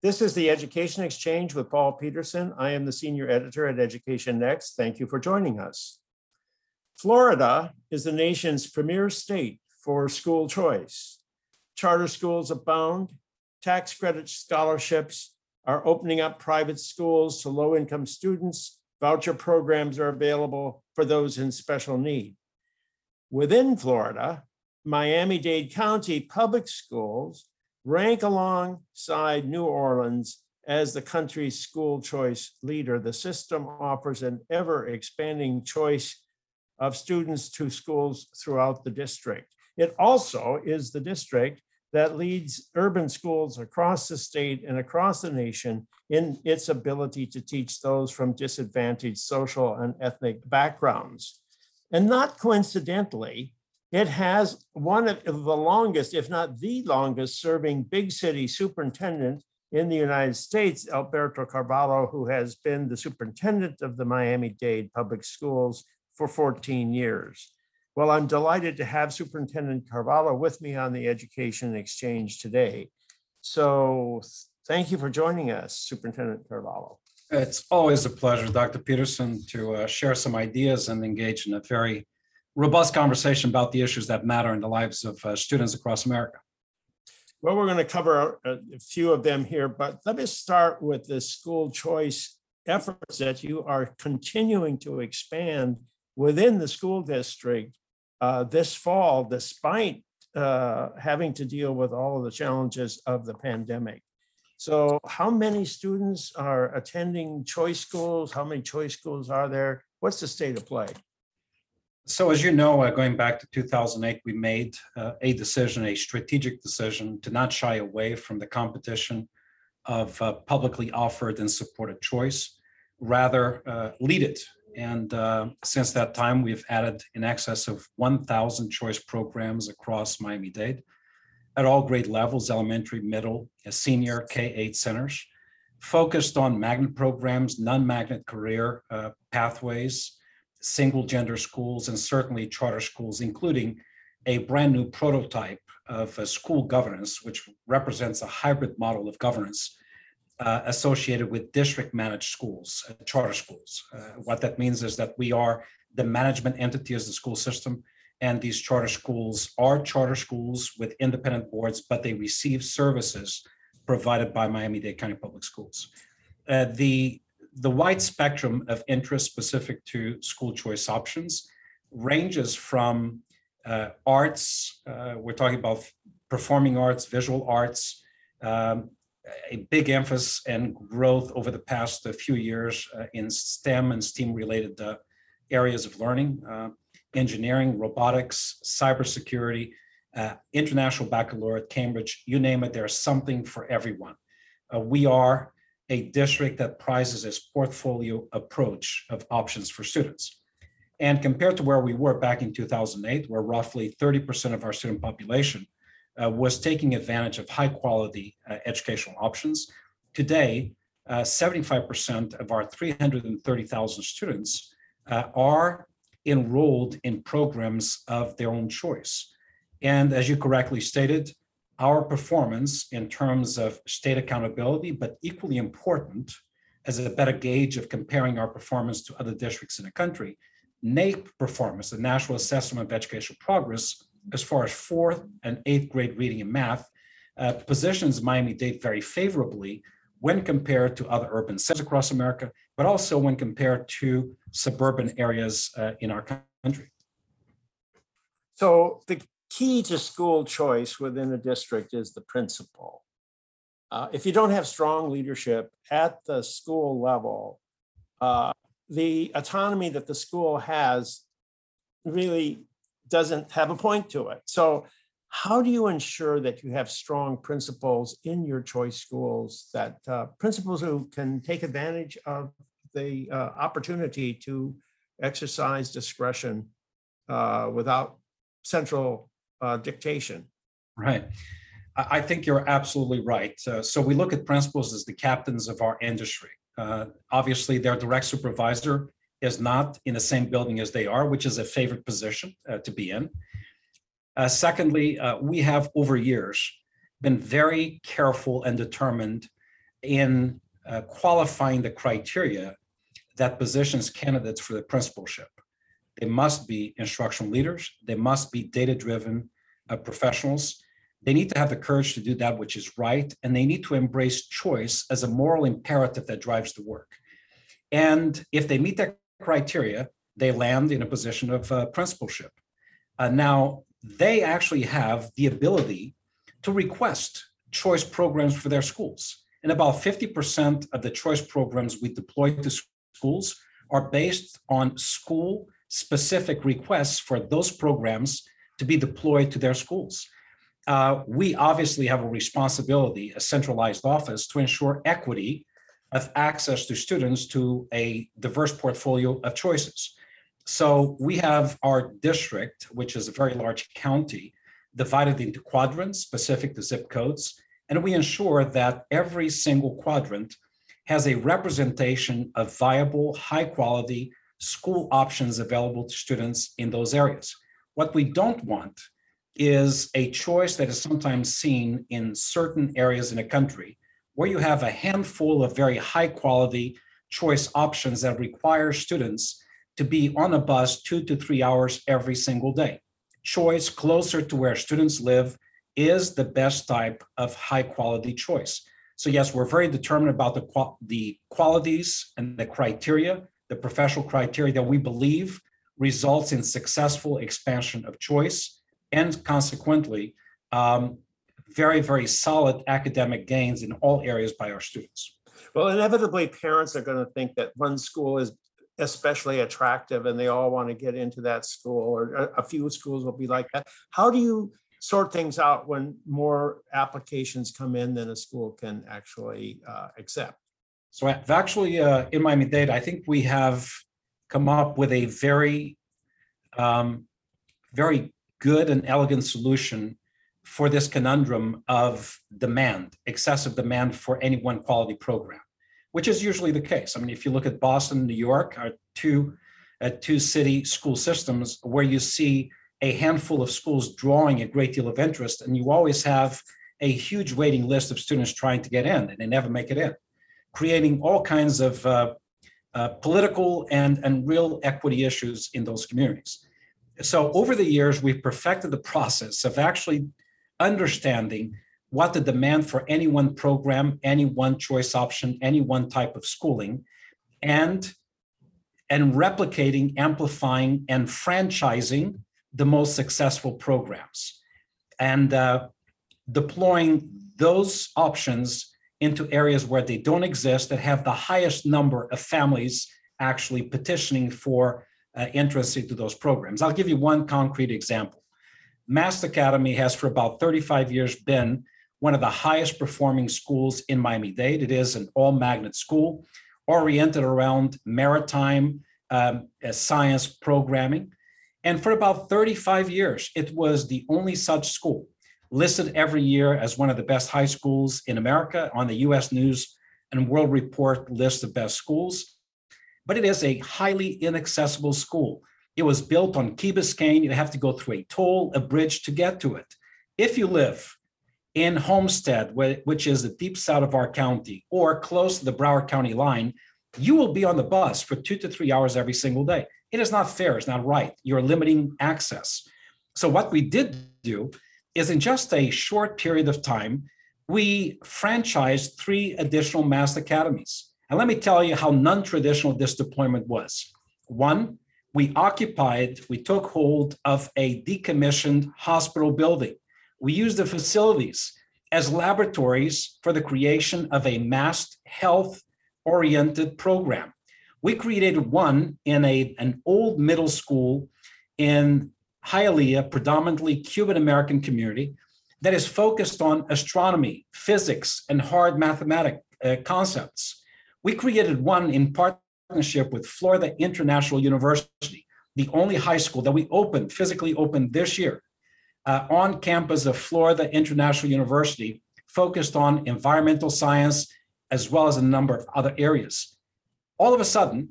This is the Education Exchange with Paul Peterson. I am the senior editor at Education Next. Thank you for joining us. Florida is the nation's premier state for school choice. Charter schools abound, tax credit scholarships are opening up private schools to low income students. Voucher programs are available for those in special need. Within Florida, Miami Dade County public schools rank alongside New Orleans as the country's school choice leader. The system offers an ever expanding choice of students to schools throughout the district. It also is the district that leads urban schools across the state and across the nation in its ability to teach those from disadvantaged social and ethnic backgrounds. And not coincidentally, it has one of the longest, if not the longest, serving big city superintendent in the United States, Alberto Carvalho, who has been the superintendent of the Miami Dade Public Schools for 14 years. Well, I'm delighted to have Superintendent Carvalho with me on the Education Exchange today. So thank you for joining us, Superintendent Carvalho. It's always a pleasure, Dr. Peterson, to uh, share some ideas and engage in a very robust conversation about the issues that matter in the lives of uh, students across America. Well, we're going to cover a, a few of them here, but let me start with the school choice efforts that you are continuing to expand within the school district uh, this fall, despite uh, having to deal with all of the challenges of the pandemic. So, how many students are attending choice schools? How many choice schools are there? What's the state of play? So as you know, uh, going back to 2008, we made uh, a decision, a strategic decision to not shy away from the competition of uh, publicly offered and supported choice, rather uh, lead it. And uh, since that time, we've added in excess of 1,000 choice programs across Miami-Dade at all grade levels, elementary, middle, senior, K-8 centers, focused on magnet programs, non-magnet career uh, pathways, single gender schools and certainly charter schools, including a brand new prototype of school governance, which represents a hybrid model of governance uh, associated with district managed schools, uh, charter schools. Uh, what that means is that we are the management entity as the school system, and these charter schools are charter schools with independent boards, but they receive services provided by Miami Dade County Public Schools. Uh, the the wide spectrum of interest specific to school choice options ranges from uh, arts, uh, we're talking about performing arts, visual arts, um, a big emphasis and growth over the past uh, few years uh, in STEM and STEAM related uh, areas of learning, uh, engineering, robotics, cybersecurity, international baccalaureate, Cambridge, you name it, there's something for everyone. we are a district that prizes its portfolio approach of options for students. And compared to where we were back in 2008, where roughly 30% of our student population uh, was taking advantage of high quality uh, educational options, today, 75% uh, of our 330,000 students uh, are enrolled in programs of their own choice. And as you correctly stated, our performance in terms of state accountability, but equally important as a better gauge of comparing our performance to other districts in the country, NAEP performance, the National Assessment of Educational Progress, as far as fourth and eighth grade reading and math, uh, positions Miami-Dade very favorably when compared to other urban centers across America, but also when compared to suburban areas uh, in our country. So the key to school choice within a district is the principal. Uh, if you don't have strong leadership at the school level, uh, the autonomy that the school has really doesn't have a point to it. So, how do you ensure that you have strong principals in your choice schools, that uh, principals who can take advantage of the uh, opportunity to exercise discretion uh, without central uh, dictation. Right. I think you're absolutely right. Uh, so we look at principals as the captains of our industry. Uh, obviously, their direct supervisor is not in the same building as they are, which is a favorite position uh, to be in. Uh, secondly, uh, we have over years been very careful and determined in uh, qualifying the criteria that positions candidates for the principalship. They must be instructional leaders. They must be data-driven uh, professionals. They need to have the courage to do that which is right, and they need to embrace choice as a moral imperative that drives the work. And if they meet that criteria, they land in a position of uh, principalship. Uh, now, they actually have the ability to request choice programs for their schools. And about 50% of the choice programs we deploy to schools are based on school specific requests for those programs to be deployed to their schools. Uh, we obviously have a responsibility, a centralized office, to ensure equity of access to students to a diverse portfolio of choices. So we have our district, which is a very large county, divided into quadrants specific to zip codes. And we ensure that every single quadrant has a representation of viable, high quality school options available to students in those areas. What we don't want is a choice that is sometimes seen in certain areas in a country where you have a handful of very high quality choice options that require students to be on a bus two to three hours every single day. Choice closer to where students live is the best type of high quality choice. So yes, we're very determined about the, the qualities and the criteria, the professional criteria that we believe results in successful expansion of choice and consequently um, very, very solid academic gains in all areas by our students. Well, inevitably, parents are going to think that one school is especially attractive and they all want to get into that school or a, a few schools will be like that. How do you sort things out when more applications come in than a school can actually uh, accept? So I've actually, uh, in Miami-Dade, I think we have come up with a very, um, very good and elegant solution for this conundrum of demand, excessive demand for any one quality program which is usually the case. I mean, if you look at Boston, New York, are two uh, two city school systems where you see a handful of schools drawing a great deal of interest, and you always have a huge waiting list of students trying to get in, and they never make it in, creating all kinds of uh, uh, political and, and real equity issues in those communities. So over the years, we've perfected the process of actually understanding what the demand for any one program, any one choice option, any one type of schooling, and and replicating, amplifying, and franchising the most successful programs, and uh, deploying those options into areas where they don't exist that have the highest number of families actually petitioning for uh, interest into those programs. I'll give you one concrete example. Mast Academy has for about 35 years been one of the highest performing schools in Miami Dade. It is an all magnet school oriented around maritime um, uh, science programming. And for about 35 years, it was the only such school listed every year as one of the best high schools in America on the US News and World Report list of best schools. But it is a highly inaccessible school. It was built on Key Biscayne. You have to go through a toll, a bridge to get to it. If you live in Homestead, which is the deep south of our county, or close to the Broward County line, you will be on the bus for two to three hours every single day. It is not fair. It's not right. You're limiting access. So, what we did do is in just a short period of time, we franchised three additional MAST academies. And let me tell you how non traditional this deployment was. One, we occupied, we took hold of a decommissioned hospital building we used the facilities as laboratories for the creation of a MAST health oriented program. We created one in a, an old middle school in Hialeah, predominantly Cuban American community, that is focused on astronomy, physics, and hard mathematic uh, concepts. We created one in partnership with Florida International University, the only high school that we opened, physically opened this year uh, on campus of Florida International University, focused on environmental science as well as a number of other areas. All of a sudden,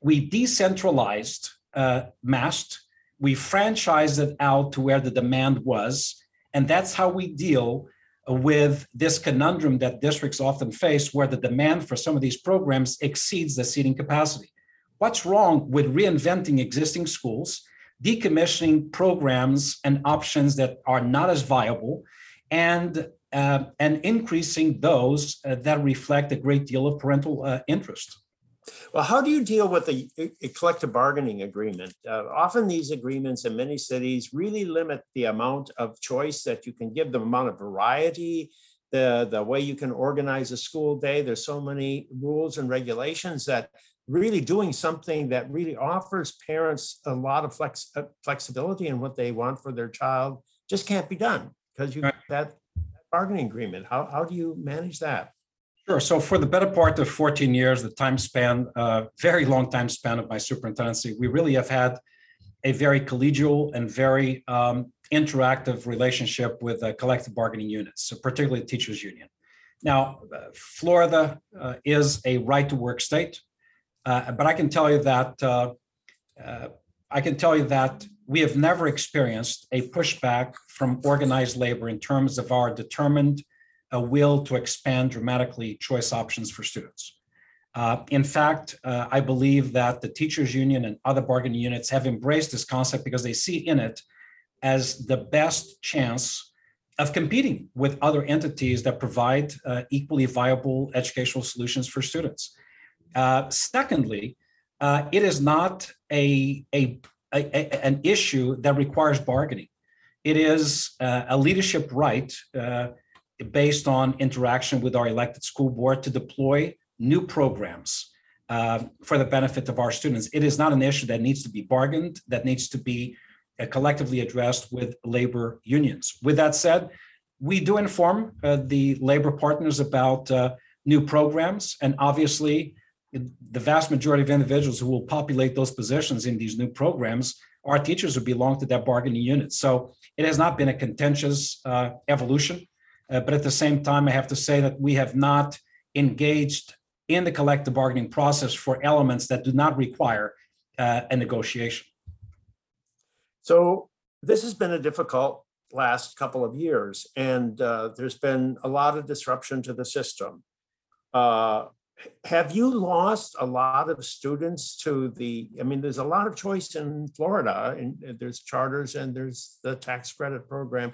we decentralized uh, MAST, we franchised it out to where the demand was, and that's how we deal with this conundrum that districts often face where the demand for some of these programs exceeds the seating capacity. What's wrong with reinventing existing schools, decommissioning programs and options that are not as viable, and uh, and increasing those uh, that reflect a great deal of parental uh, interest? Well, how do you deal with a, a collective bargaining agreement? Uh, often these agreements in many cities really limit the amount of choice that you can give, the amount of variety, the, the way you can organize a school day. There's so many rules and regulations that really doing something that really offers parents a lot of flex, uh, flexibility in what they want for their child just can't be done because you Right. that bargaining agreement. How, how do you manage that? Sure. So for the better part of 14 years, the time span, uh, very long time span of my superintendency, we really have had a very collegial and very um, interactive relationship with uh, collective bargaining units, so particularly the teachers union. Now, uh, Florida uh, is a right to work state, uh, but I can tell you that uh, uh, I can tell you that we have never experienced a pushback from organized labor in terms of our determined a will to expand dramatically choice options for students. Uh, in fact, uh, I believe that the teachers union and other bargaining units have embraced this concept because they see in it as the best chance of competing with other entities that provide uh, equally viable educational solutions for students. Uh, secondly, uh, it is not a, a, a- a- an issue that requires bargaining. It is uh, a leadership right based on interaction with our elected school board to deploy new programs uh, for the benefit of our students. It is not an issue that needs to be bargained, that needs to be uh, collectively addressed with labor unions. With that said, we do inform uh, the labor partners about uh, new programs, and obviously, the vast majority of individuals who will populate those positions in these new programs are teachers who belong to that bargaining unit. So it has not been a contentious uh, evolution. Uh, but at the same time, I have to say that we have not engaged in the collective bargaining process for elements that do not require uh, a negotiation. So this has been a difficult last couple of years, and uh, there's been a lot of disruption to the system. Uh, Have you lost a lot of students to the, I mean, there's a lot of choice in Florida, and there's charters and there's the tax credit program.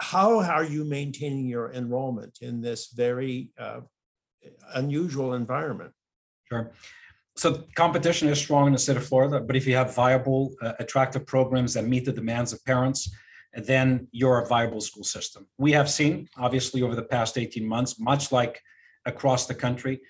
How are you maintaining your enrollment in this very uh, unusual environment? Sure. So competition is strong in the state of Florida, but if you have viable, uh, attractive programs that meet the demands of parents, then you're a viable school system. We have seen, obviously, over the past 18 months, much like across the country,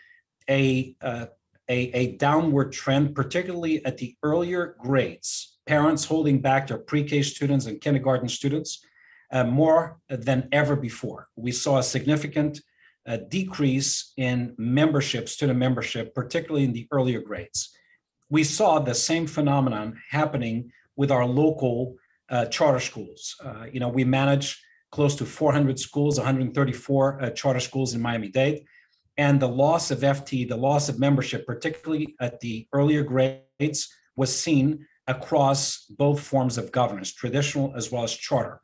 a, uh, a, a downward trend, particularly at the earlier grades. Parents holding back their pre-K students and kindergarten students uh, more than ever before. We saw a significant a decrease in membership, student membership, particularly in the earlier grades. We saw the same phenomenon happening with our local uh, charter schools. Uh, you know, we manage close to 400 schools, 134 uh, charter schools in Miami-Dade, and the loss of FT, the loss of membership, particularly at the earlier grades, was seen across both forms of governance, traditional as well as charter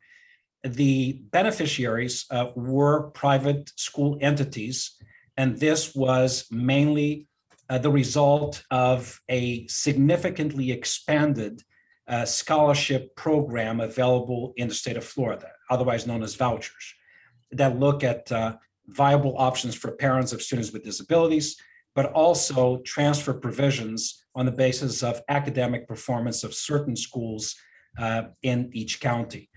the beneficiaries uh, were private school entities, and this was mainly uh, the result of a significantly expanded uh, scholarship program available in the state of Florida, otherwise known as vouchers, that look at uh, viable options for parents of students with disabilities, but also transfer provisions on the basis of academic performance of certain schools uh, in each county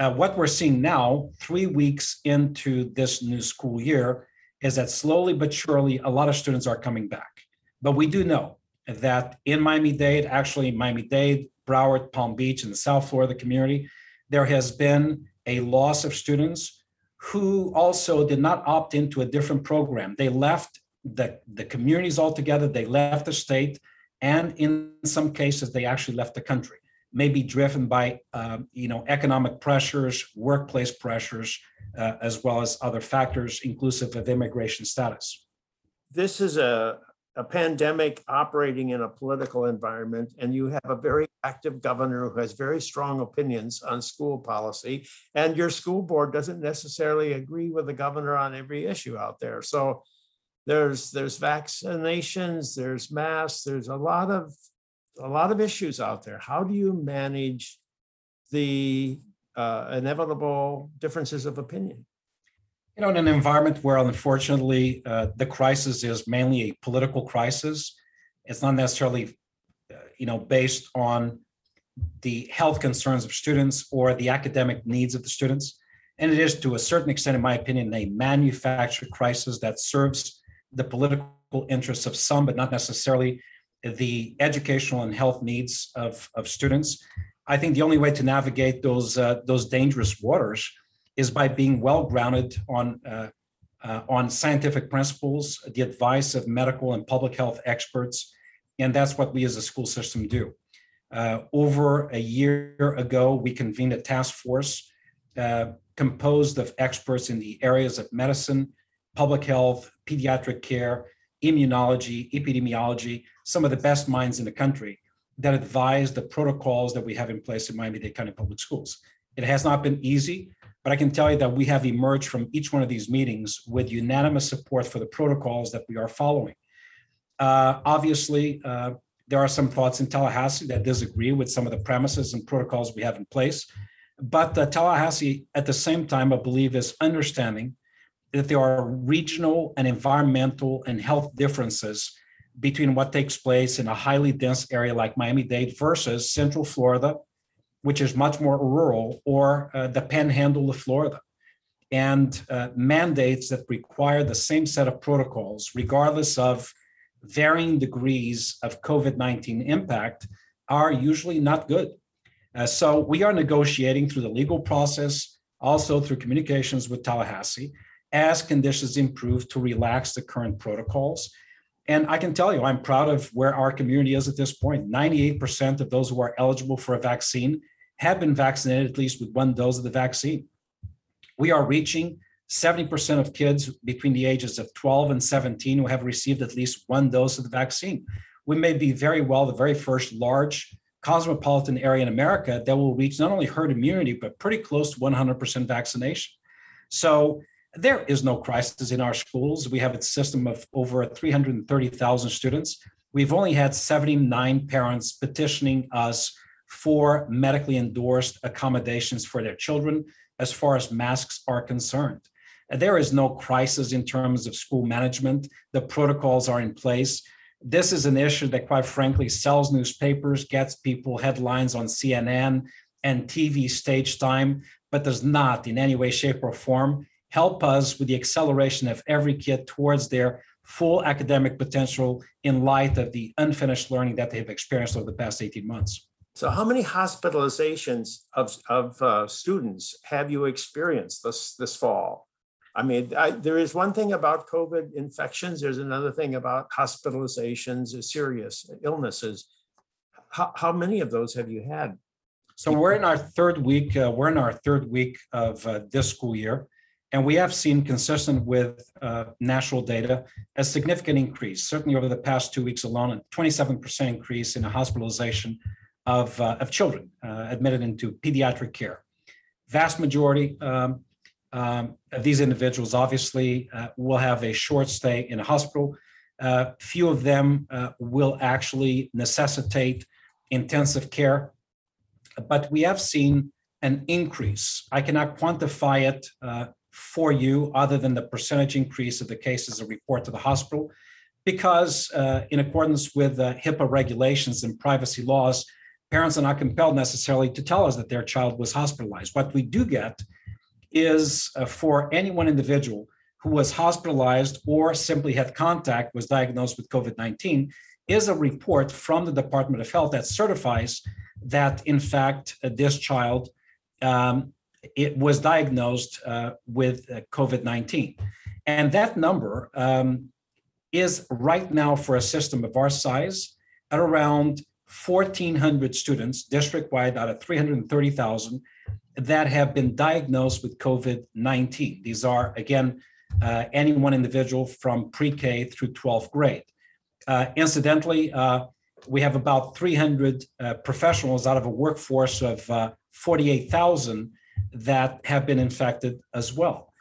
uh, what we're seeing now, three weeks into this new school year, is that slowly but surely a lot of students are coming back. But we do know that in Miami Dade, actually Miami Dade, Broward, Palm Beach, and the South Florida community, there has been a loss of students who also did not opt into a different program. They left the, the communities altogether, they left the state, and in some cases, they actually left the country may be driven by um, you know economic pressures, workplace pressures, uh, as well as other factors, inclusive of immigration status. This is a, a pandemic operating in a political environment, and you have a very active governor who has very strong opinions on school policy, and your school board doesn't necessarily agree with the governor on every issue out there. So there's there's vaccinations, there's masks, there's a lot of a lot of issues out there. How do you manage the uh, inevitable differences of opinion? You know, in an environment where unfortunately uh, the crisis is mainly a political crisis, it's not necessarily, uh, you know, based on the health concerns of students or the academic needs of the students. And it is to a certain extent, in my opinion, a manufactured crisis that serves the political interests of some, but not necessarily the educational and health needs of, of students. I think the only way to navigate those uh, those dangerous waters is by being well grounded on uh, uh, on scientific principles, the advice of medical and public health experts, and that's what we as a school system do. Uh, over a year ago, we convened a task force uh, composed of experts in the areas of medicine, public health, pediatric care, immunology, epidemiology, some of the best minds in the country that advise the protocols that we have in place in Miami-Dade County Public Schools. It has not been easy, but I can tell you that we have emerged from each one of these meetings with unanimous support for the protocols that we are following. Uh, obviously, uh, there are some thoughts in Tallahassee that disagree with some of the premises and protocols we have in place. But uh, Tallahassee, at the same time, I believe, is understanding that there are regional and environmental and health differences between what takes place in a highly dense area like Miami Dade versus Central Florida, which is much more rural, or uh, the panhandle of Florida. And uh, mandates that require the same set of protocols, regardless of varying degrees of COVID 19 impact, are usually not good. Uh, so we are negotiating through the legal process, also through communications with Tallahassee, as conditions improve to relax the current protocols. And I can tell you, I'm proud of where our community is at this point. 98% of those who are eligible for a vaccine have been vaccinated at least with one dose of the vaccine. We are reaching 70% of kids between the ages of 12 and 17 who have received at least one dose of the vaccine. We may be very well the very first large cosmopolitan area in America that will reach not only herd immunity, but pretty close to 100% vaccination. So there is no crisis in our schools. We have a system of over 330,000 students. We've only had 79 parents petitioning us for medically endorsed accommodations for their children as far as masks are concerned. There is no crisis in terms of school management. The protocols are in place. This is an issue that, quite frankly, sells newspapers, gets people headlines on CNN and TV stage time, but does not in any way, shape, or form help us with the acceleration of every kid towards their full academic potential in light of the unfinished learning that they've experienced over the past 18 months. So, how many hospitalizations of, of uh, students have you experienced this, this fall? I mean, I, there is one thing about COVID infections, there's another thing about hospitalizations, serious illnesses. How, how many of those have you had? So, we're in our third week, uh, we're in our third week of uh, this school year. And we have seen, consistent with uh, national data, a significant increase, certainly over the past two weeks alone, a 27% increase in hospitalization of, uh, of children uh, admitted into pediatric care. Vast majority um, um, of these individuals obviously uh, will have a short stay in a hospital. Uh, few of them uh, will actually necessitate intensive care, but we have seen an increase. I cannot quantify it for you other than the percentage increase of the cases of report to the hospital because uh, in accordance with uh, HIPAA regulations and privacy laws, parents are not compelled necessarily to tell us that their child was hospitalized. What we do get is uh, for any one individual who was hospitalized or simply had contact, was diagnosed with COVID 19, is a report from the Department of Health that certifies that, in fact, uh, this child um, it was diagnosed uh, with uh, COVID 19. And that number um, is right now for a system of our size at around 1,400 students district wide out of 330,000 that have been diagnosed with COVID 19. These are, again, uh, any one individual from pre K through 12th grade. Uh, incidentally, uh, we have about 300 uh, professionals out of a workforce of uh, 48,000 that have been infected as well.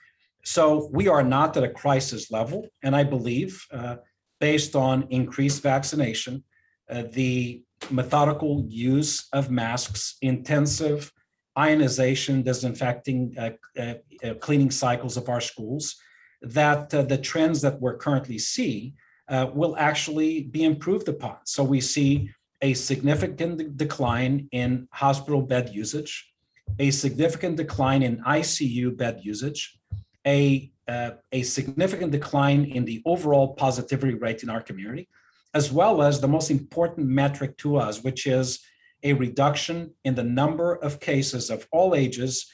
So we are not at a crisis level. And I believe, uh, based on increased vaccination, uh, the methodical use of masks, intensive ionization, disinfecting, uh, uh, uh, cleaning cycles of our schools, that uh, the trends that we're currently see uh, will actually be improved upon. So we see a significant decline in hospital bed usage, a significant decline in ICU bed usage, a, uh, a significant decline in the overall positivity rate in our community, as well as the most important metric to us, which is a reduction in the number of cases of all ages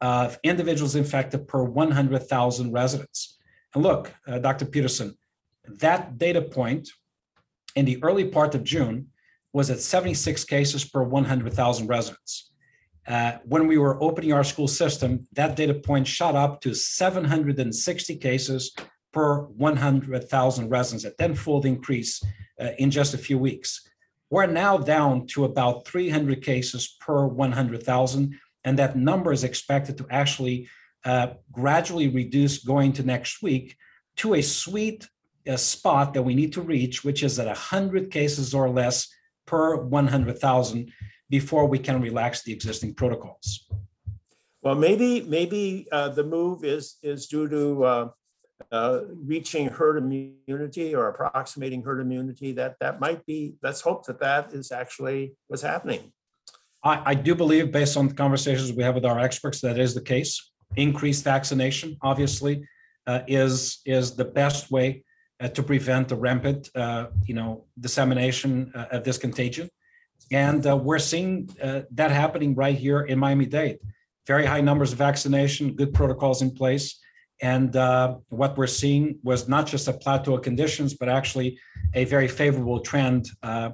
of individuals infected per 100,000 residents. And look, uh, Dr. Peterson, that data point in the early part of June was at 76 cases per 100,000 residents. Uh, when we were opening our school system, that data point shot up to 760 cases per 100,000 residents, a tenfold increase uh, in just a few weeks. We're now down to about 300 cases per 100,000, and that number is expected to actually uh, gradually reduce going to next week to a sweet uh, spot that we need to reach, which is at 100 cases or less per 100,000 before we can relax the existing protocols. Well, maybe, maybe uh, the move is, is due to uh, uh, reaching herd immunity or approximating herd immunity. That, that might be, let's hope that that is actually what's happening. I, I do believe, based on the conversations we have with our experts, that is the case. Increased vaccination, obviously, uh, is is the best way uh, to prevent the rampant, uh, you know, dissemination uh, of this contagion. And uh, we're seeing uh, that happening right here in Miami-Dade. Very high numbers of vaccination, good protocols in place. And uh, what we're seeing was not just a plateau of conditions, but actually a very favorable trend uh,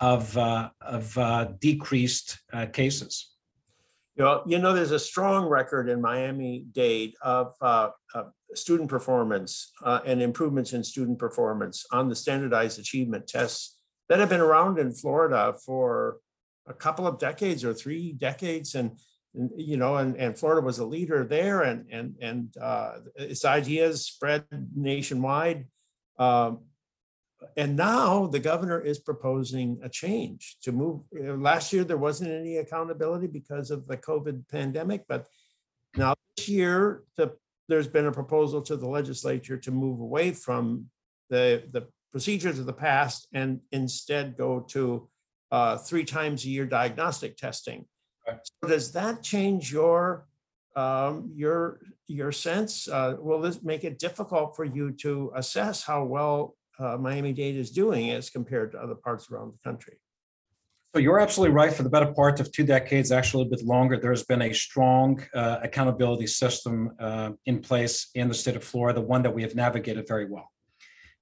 of, uh, of uh, decreased cases. You know, you know, there's a strong record in Miami-Dade of uh, uh, student performance and improvements in student performance on the standardized achievement tests that have been around in Florida for a couple of decades or three decades. And, and you know, and, and Florida was a leader there and, and, and uh, its ideas spread nationwide. Um, and now the governor is proposing a change to move. uh, Last year, there wasn't any accountability because of the COVID pandemic, but now this year, the, there's been a proposal to the legislature to move away from the, the procedures of the past and instead go to uh, three times a year diagnostic testing. Right. So Does that change your, um, your, your sense? Uh, Will this make it difficult for you to assess how well uh, Miami-Dade is doing as compared to other parts around the country? So you're absolutely right. For the better part of two decades, actually a bit longer, there's been a strong uh, accountability system uh, in place in the state of Florida, the one that we have navigated very well.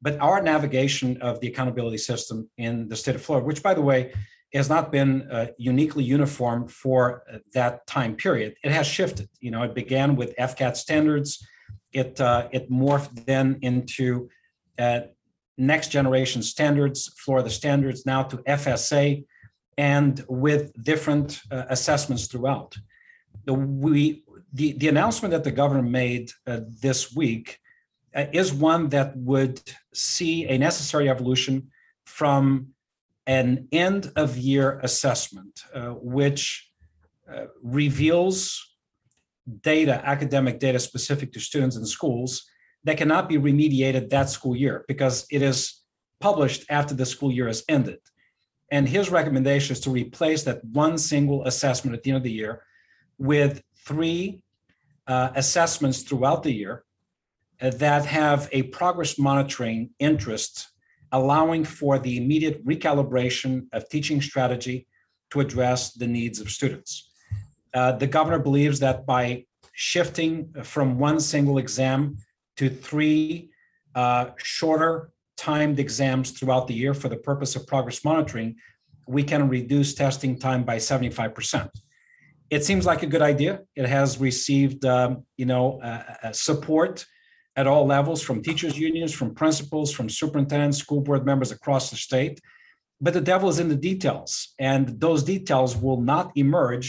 But our navigation of the accountability system in the state of Florida, which by the way, has not been uh, uniquely uniform for uh, that time period, it has shifted. You know, it began with FCAT standards. It uh, it morphed then into uh, next generation standards, Florida standards, now to FSA, and with different uh, assessments throughout. The, we, the, the announcement that the governor made this week is one that would see a necessary evolution from an end of year assessment, uh, which uh, reveals data, academic data specific to students in schools that cannot be remediated that school year because it is published after the school year has ended. And his recommendation is to replace that one single assessment at the end of the year with three uh, assessments throughout the year uh, that have a progress monitoring interest, allowing for the immediate recalibration of teaching strategy to address the needs of students. Uh, the governor believes that by shifting from one single exam to three uh, shorter timed exams throughout the year for the purpose of progress monitoring, we can reduce testing time by 75%. It seems like a good idea. It has received, um, you know, uh, uh, support at all levels, from teachers' unions, from principals, from superintendents, school board members across the state. But the devil is in the details, and those details will not emerge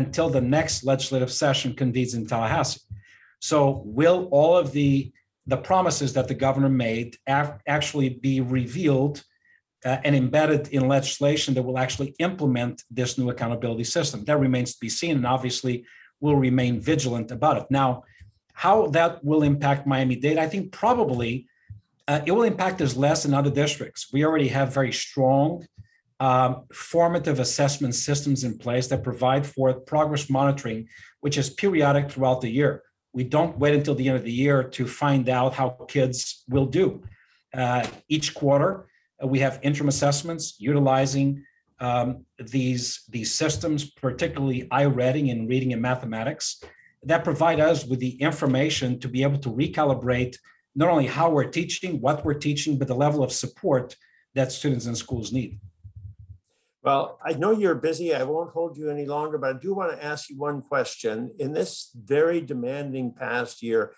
until the next legislative session convenes in Tallahassee. So will all of the, the promises that the governor made actually be revealed uh, and embedded in legislation that will actually implement this new accountability system? That remains to be seen, and obviously we'll remain vigilant about it. Now, how that will impact Miami-Dade, I think probably uh, it will impact us less in other districts. We already have very strong um, formative assessment systems in place that provide for progress monitoring, which is periodic throughout the year. We don't wait until the end of the year to find out how kids will do. Uh, each quarter, uh, we have interim assessments utilizing um, these, these systems, particularly i-Ready in and reading and mathematics, that provide us with the information to be able to recalibrate not only how we're teaching, what we're teaching, but the level of support that students and schools need. Well, I know you're busy. I won't hold you any longer, but I do want to ask you one question. In this very demanding past year,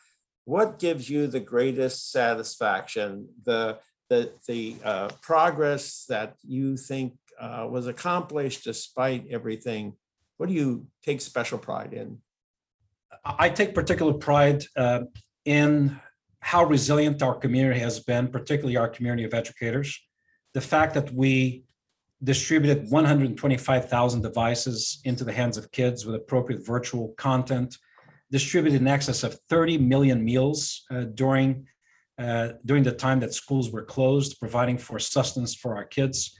what gives you the greatest satisfaction? The the the uh, progress that you think uh, was accomplished despite everything. What do you take special pride in? I take particular pride uh, in how resilient our community has been, particularly our community of educators. The fact that we distributed 125,000 devices into the hands of kids with appropriate virtual content, distributed in excess of 30 million meals uh, during uh, during the time that schools were closed, providing for sustenance for our kids.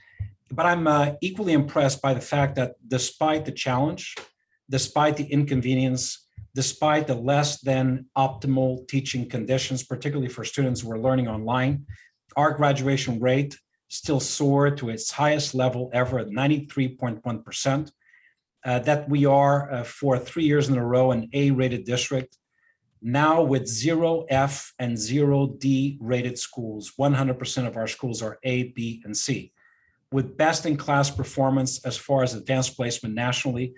But I'm uh, equally impressed by the fact that despite the challenge, despite the inconvenience, despite the less than optimal teaching conditions, particularly for students who are learning online, our graduation rate still soared to its highest level ever at 93.1%. Uh, that we are uh, for three years in a row an A rated district. Now, with zero F and zero D rated schools, 100% of our schools are A, B, and C. With best in class performance as far as advanced placement nationally,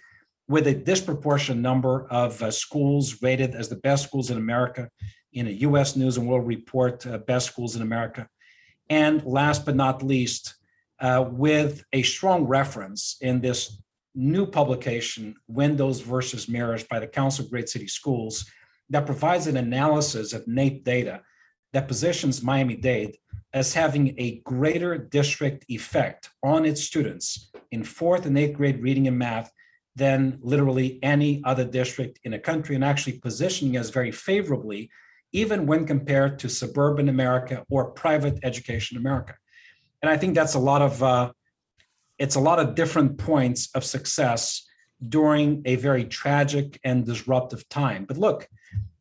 with a disproportionate number of uh, schools rated as the best schools in America in a US News and World Report, uh, Best Schools in America. And last but not least, uh, with a strong reference in this new publication, Windows versus Mirrors by the Council of Great City Schools, that provides an analysis of NAEP data that positions Miami Dade as having a greater district effect on its students in fourth and eighth grade reading and math than literally any other district in a country, and actually positioning us very favorably, even when compared to suburban America or private education America. And I think that's a lot of uh, it's a lot of different points of success during a very tragic and disruptive time. But look,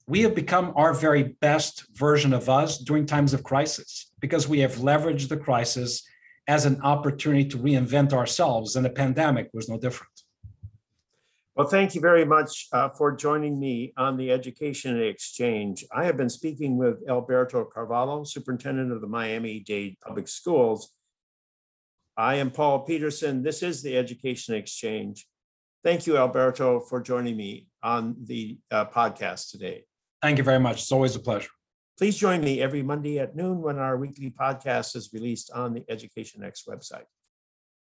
we have become our very best version of us during times of crisis because we have leveraged the crisis as an opportunity to reinvent ourselves, and the pandemic was no different. Well, thank you very much uh, for joining me on the Education Exchange. I have been speaking with Alberto Carvalho, Superintendent of the Miami-Dade Public Schools. I am Paul Peterson. This is the Education Exchange. Thank you, Alberto, for joining me on the uh, podcast today. Thank you very much. It's always a pleasure. Please join me every Monday at noon when our weekly podcast is released on the Education Next website.